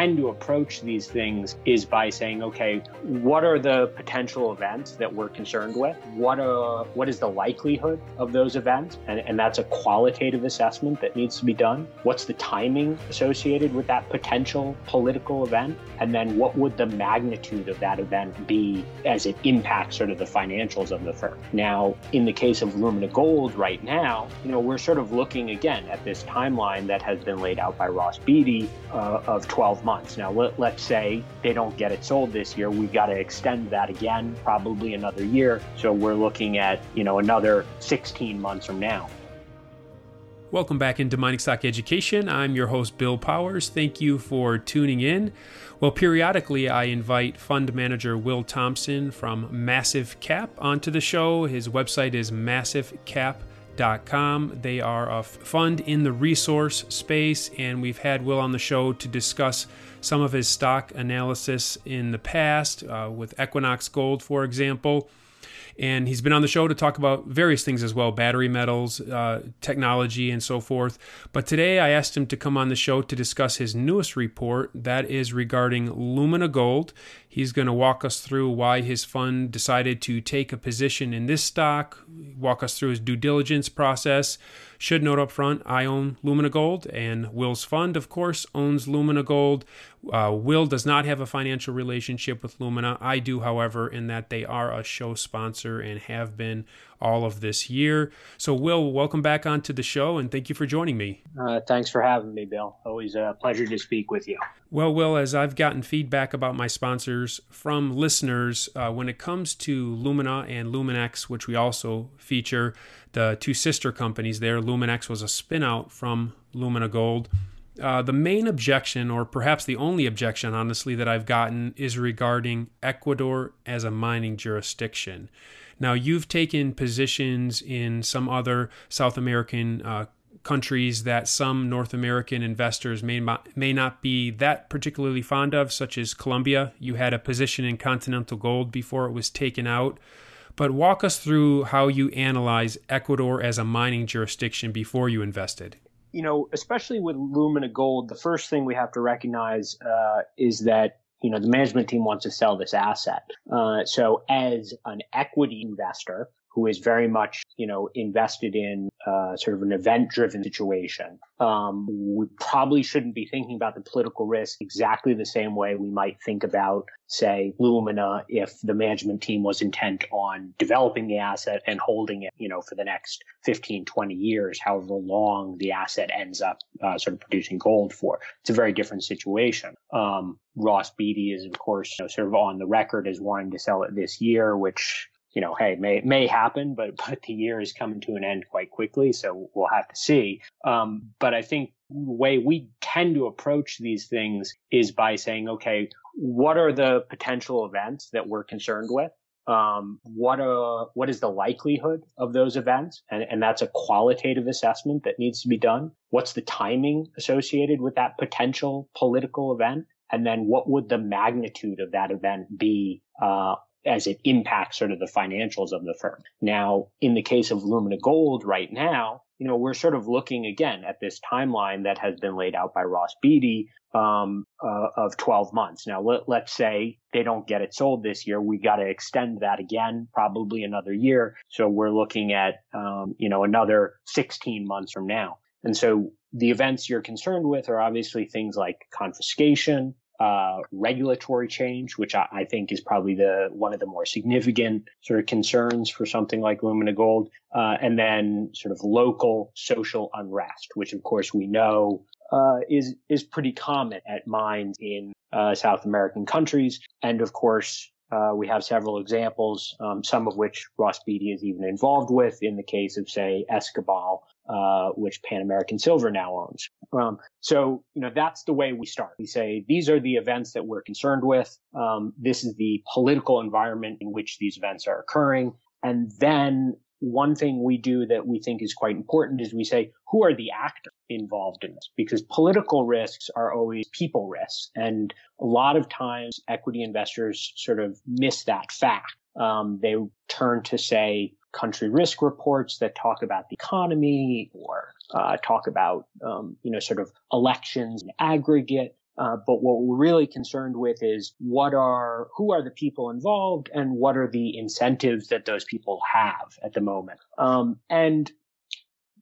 tend to approach these things is by saying, okay, what are the potential events that we're concerned with? What are what is the likelihood of those events? And, and that's a qualitative assessment that needs to be done. What's the timing associated with that potential political event? And then what would the magnitude of that event be as it impacts sort of the financials of the firm? Now, in the case of Lumina Gold right now, you know, we're sort of looking again at this timeline that has been laid out by Ross Beaty uh, of 12 months. Now, let, let's say they don't get it sold this year. We've got to extend that again, probably another year. So we're looking at, you know, another 16 months from now. Welcome back into Mining Stock Education. I'm your host, Bill Powers. Thank you for tuning in. Well, periodically I invite fund manager Will Thompson from Massif Cap onto the show. His website is massifcap.com they are a fund in the resource space, and we've had Will on the show to discuss some of his stock analysis in the past, uh, with Equinox Gold, for example. And he's been on the show to talk about various things as well battery metals, uh, technology, and so forth. But today I asked him to come on the show to discuss his newest report that is regarding Lumina Gold. He's going to walk us through why his fund decided to take a position in this stock, walk us through his due diligence process. Should note up front, I own Lumina Gold, and Will's fund, of course, owns Lumina Gold. Uh, Will does not have a financial relationship with Lumina. I do, however, in that they are a show sponsor and have been all of this year. So, Will, welcome back onto the show, and thank you for joining me. Uh, thanks for having me, Bill. Always a pleasure to speak with you. Well, Will, as I've gotten feedback about my sponsors from listeners, uh, when it comes to Lumina and Luminex, which we also feature, the two sister companies there. Luminex was a spinout from Lumina Gold. Uh, the main objection, or perhaps the only objection, honestly, that I've gotten is regarding Ecuador as a mining jurisdiction. Now, you've taken positions in some other South American uh, countries that some North American investors may may not be that particularly fond of, such as Colombia. You had a position in Continental Gold before it was taken out. But walk us through how you analyze Ecuador as a mining jurisdiction before you invested. You know, especially with Lumina Gold, the first thing we have to recognize uh, is that you know the management team wants to sell this asset. Uh, so, as an equity investor, who is very much, you know, invested in uh, sort of an event-driven situation. Um, we probably shouldn't be thinking about the political risk exactly the same way we might think about, say, Lumina if the management team was intent on developing the asset and holding it, you know, for the next 15, 20 years, however long the asset ends up uh, sort of producing gold for. It's a very different situation. Um, Ross Beaty is, of course, you know, sort of on the record as wanting to sell it this year, which you know, hey, may may happen, but but the year is coming to an end quite quickly, so we'll have to see. Um, but I think the way we tend to approach these things is by saying, okay, what are the potential events that we're concerned with? Um, what are what is the likelihood of those events? And, and that's a qualitative assessment that needs to be done. What's the timing associated with that potential political event? And then what would the magnitude of that event be uh, as it impacts sort of the financials of the firm. Now, in the case of Lumina Gold right now, you know, we're sort of looking again at this timeline that has been laid out by Ross Beaty um, uh, of 12 months. Now, let, let's say they don't get it sold this year. We got to extend that again, probably another year. So we're looking at, um, you know, another 16 months from now. And so the events you're concerned with are obviously things like confiscation, uh, regulatory change, which I, I, think is probably the one of the more significant sort of concerns for something like Lumina Gold, uh, and then sort of local social unrest, which of course we know uh, is is pretty common at mines in uh, South American countries, and of course. Uh, we have several examples, um, some of which Ross Beaty is even involved with in the case of, say, Escobal, uh, which Pan American Silver now owns. Um, so, you know, that's the way we start. We say these are the events that we're concerned with. Um, this is the political environment in which these events are occurring. And then one thing we do that we think is quite important is we say, who are the actors involved in this? Because political risks are always people risks. And a lot of times equity investors sort of miss that fact. Um, they turn to say country risk reports that talk about the economy or uh, talk about, um, you know, sort of elections in aggregate. Uh, but what we're really concerned with is what are, who are the people involved and what are the incentives that those people have at the moment. Um, and,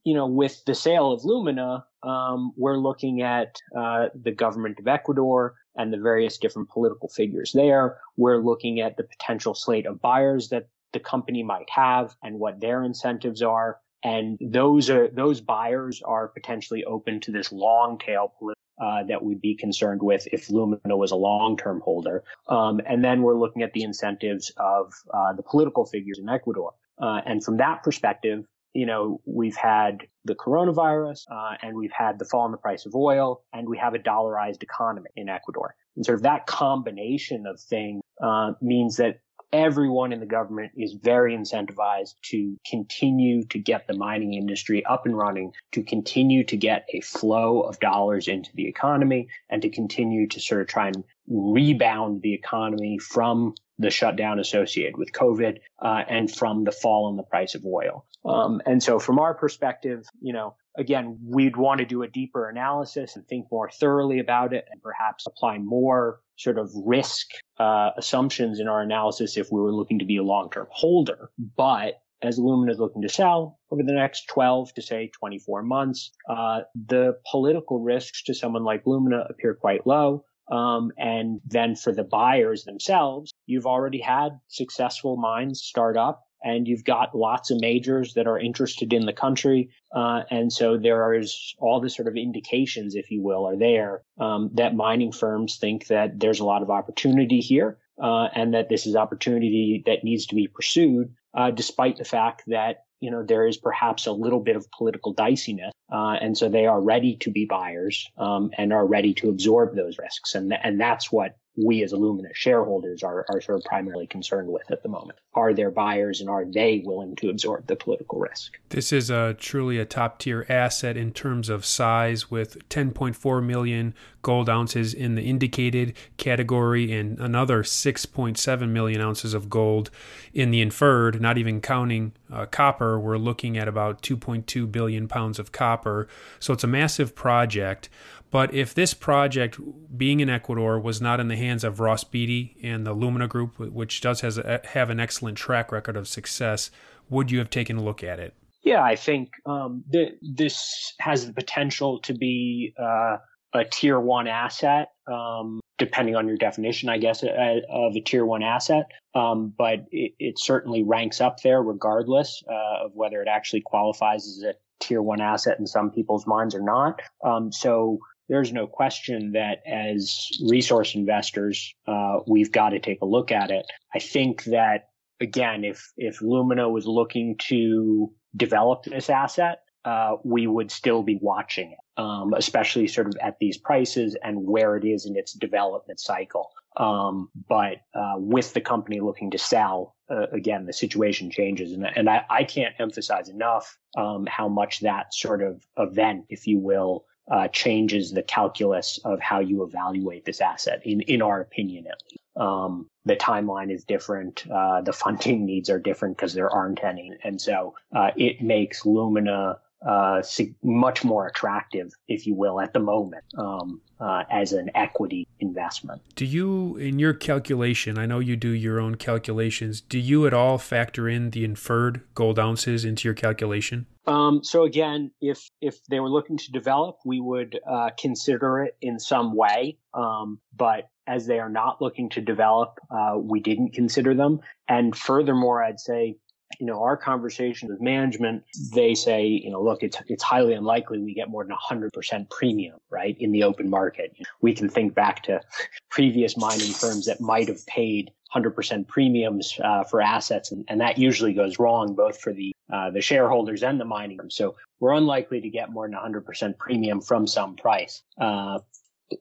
you know, with the sale of Lumina, um, we're looking at uh, the government of Ecuador and the various different political figures there. We're looking at the potential slate of buyers that the company might have and what their incentives are. And those are, those buyers are potentially open to this long tail uh, that we'd be concerned with if Lumina was a long-term holder. Um, and then we're looking at the incentives of uh, the political figures in Ecuador. Uh, and from that perspective, you know, we've had the coronavirus, uh, and we've had the fall in the price of oil, and we have a dollarized economy in Ecuador. And sort of that combination of things uh, means that everyone in the government is very incentivized to continue to get the mining industry up and running, to continue to get a flow of dollars into the economy, and to continue to sort of try and rebound the economy from the shutdown associated with COVID uh, and from the fall in the price of oil. Um, and so, from our perspective, you know, again, we'd want to do a deeper analysis and think more thoroughly about it and perhaps apply more sort of risk uh, assumptions in our analysis if we were looking to be a long-term holder. But as Lumina is looking to sell over the next 12 to say 24 months, uh, the political risks to someone like Lumina appear quite low. Um, and then for the buyers themselves, you've already had successful mines start up and you've got lots of majors that are interested in the country. Uh, and so there is all the sort of indications, if you will, are there um, that mining firms think that there's a lot of opportunity here uh, and that this is opportunity that needs to be pursued, uh, despite the fact that you know there is perhaps a little bit of political diciness, uh, and so they are ready to be buyers um, and are ready to absorb those risks, and th- and that's what we as Illumina shareholders are, are sort of primarily concerned with at the moment. Are there buyers and are they willing to absorb the political risk? This is a truly a top tier asset in terms of size with 10.4 million gold ounces in the indicated category and another 6.7 million ounces of gold in the inferred, not even counting uh, copper. We're looking at about 2.2 billion pounds of copper. So it's a massive project. But if this project, being in Ecuador, was not in the hands of Ross Beaty and the Lumina Group, which does has a, have an excellent track record of success, would you have taken a look at it? Yeah, I think um, th- this has the potential to be uh, a tier one asset, um, depending on your definition, I guess, uh, of a tier one asset. Um, but it, it, certainly ranks up there, regardless uh, of whether it actually qualifies as a tier one asset in some people's minds or not. Um, so there's no question that as resource investors, uh, we've got to take a look at it. I think that again, if if Lumina was looking to develop this asset, uh, we would still be watching it, um, especially sort of at these prices and where it is in its development cycle. Um, but uh, with the company looking to sell, uh, again, the situation changes, and, and I, I can't emphasize enough um, how much that sort of event, if you will, uh, changes the calculus of how you evaluate this asset. In in our opinion, at least, um, the timeline is different. Uh, the funding needs are different because there aren't any, and so uh, it makes Lumina uh, much more attractive, if you will, at the moment um, uh, as an equity investment. Do you, in your calculation, I know you do your own calculations, do you at all factor in the inferred gold ounces into your calculation? Um, so again, if if they were looking to develop, we would uh, consider it in some way. Um, but as they are not looking to develop, uh, we didn't consider them. And furthermore, I'd say you know, our conversation with management, they say, you know, look, it's it's highly unlikely we get more than 100% premium, right, in the open market. We can think back to previous mining firms that might have paid 100% premiums uh, for assets, and, and, that usually goes wrong both for the uh, the shareholders and the mining. So we're unlikely to get more than 100% premium from some price. Uh,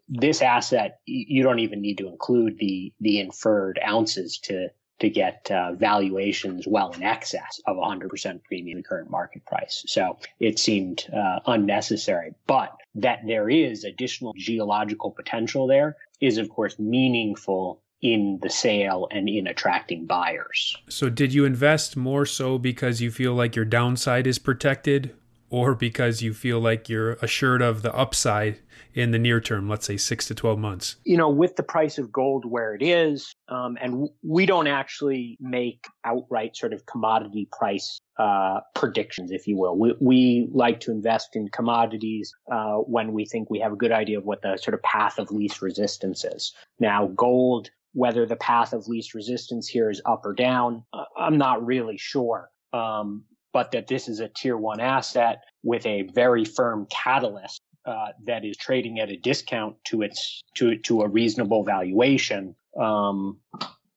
this asset, you don't even need to include the the inferred ounces to to get uh, valuations well in excess of 100% premium the current market price. So it seemed uh, unnecessary. But that there is additional geological potential there is, of course, meaningful in the sale and in attracting buyers. So, did you invest more so because you feel like your downside is protected or because you feel like you're assured of the upside in the near term, let's say six to 12 months? You know, with the price of gold where it is, um, and we don't actually make outright sort of commodity price uh, predictions, if you will. We, we, like to invest in commodities uh, when we think we have a good idea of what the sort of path of least resistance is. Now, gold, whether the path of least resistance here is up or down, uh, I'm not really sure. Um, but that this is a tier one asset with a very firm catalyst uh, that is trading at a discount to its to to a reasonable valuation. Um,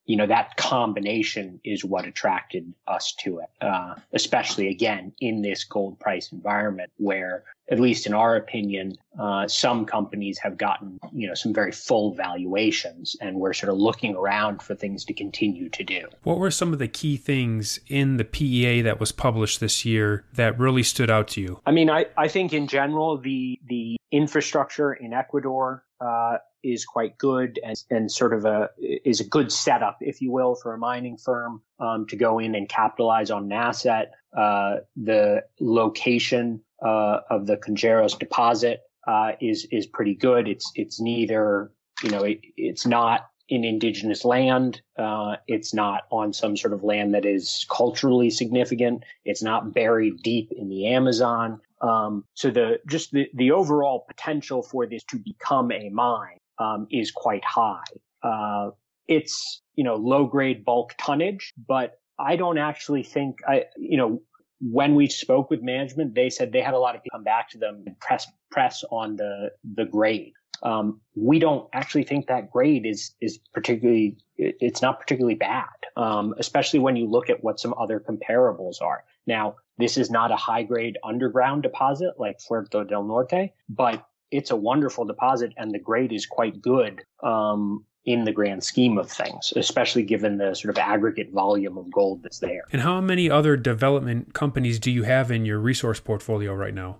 you know that combination is what attracted us to it, uh, especially again in this gold price environment where at least in our opinion, uh, some companies have gotten you know some very full valuations, and we're sort of looking around for things to continue to do. What were some of the key things in the PEA that was published this year that really stood out to you? I mean, I, I think in general the the infrastructure in Ecuador uh, is quite good and, and sort of a is a good setup, if you will, for a mining firm um, to go in and capitalize on an asset. Uh, the location uh, of the Cangrejos deposit uh, is is pretty good. It's it's neither you know it, it's not in indigenous land. Uh, it's not on some sort of land that is culturally significant. It's not buried deep in the Amazon. Um, so the just the, the overall potential for this to become a mine um, is quite high. Uh, it's you know low grade bulk tonnage, but I don't actually think I you know when we spoke with management, they said they had a lot of people come back to them and press press on the the grade. Um, we don't actually think that grade is is particularly it's not particularly bad, um, especially when you look at what some other comparables are. Now, this is not a high grade underground deposit like Fruta del Norte, but it's a wonderful deposit and the grade is quite good um, in the grand scheme of things, especially given the sort of aggregate volume of gold that's there. And how many other development companies do you have in your resource portfolio right now?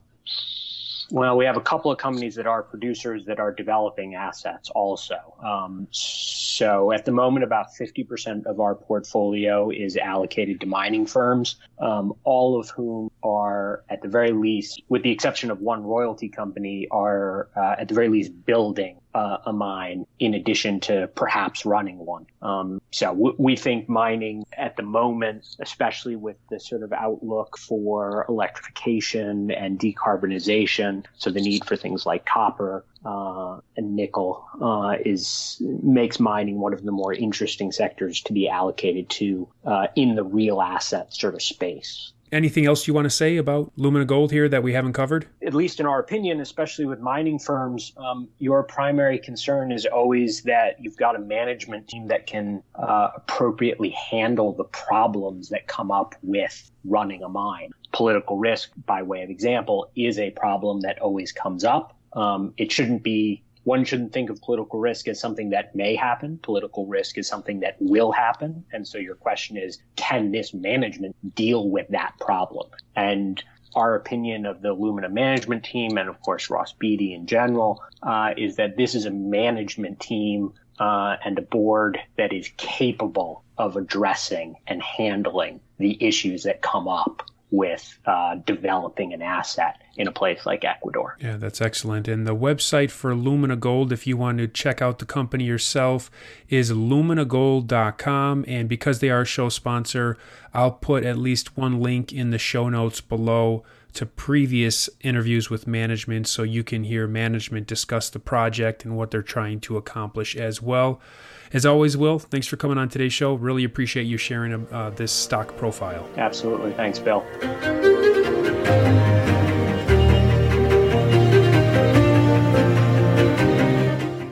Well, we have a couple of companies that are producers that are developing assets also. Um, so at the moment, about 50% of our portfolio is allocated to mining firms, um, all of whom are at the very least, with the exception of one royalty company, are uh, at the very least building uh, a mine in addition to perhaps running one. Um, so w- we think mining at the moment, especially with the sort of outlook for electrification and decarbonization, so the need for things like copper uh, and nickel uh, is makes mining one of the more interesting sectors to be allocated to uh, in the real asset sort of space. Anything else you want to say about Lumina Gold here that we haven't covered? At least in our opinion, especially with mining firms, um, your primary concern is always that you've got a management team that can uh, appropriately handle the problems that come up with running a mine. Political risk, by way of example, is a problem that always comes up. Um, it shouldn't be one shouldn't think of political risk as something that may happen. Political risk is something that will happen. And so your question is, can this management deal with that problem? And our opinion of the Lumina management team, and of course Ross Beaty in general, uh, is that this is a management team uh, and a board that is capable of addressing and handling the issues that come up with uh, developing an asset in a place like Ecuador. Yeah, that's excellent. And the website for Lumina Gold, if you want to check out the company yourself, is luminagold.com. And because they are a show sponsor, I'll put at least one link in the show notes below to previous interviews with management so you can hear management discuss the project and what they're trying to accomplish as well. As always, Will, thanks for coming on today's show. Really appreciate you sharing uh, this stock profile. Absolutely. Thanks, Bill.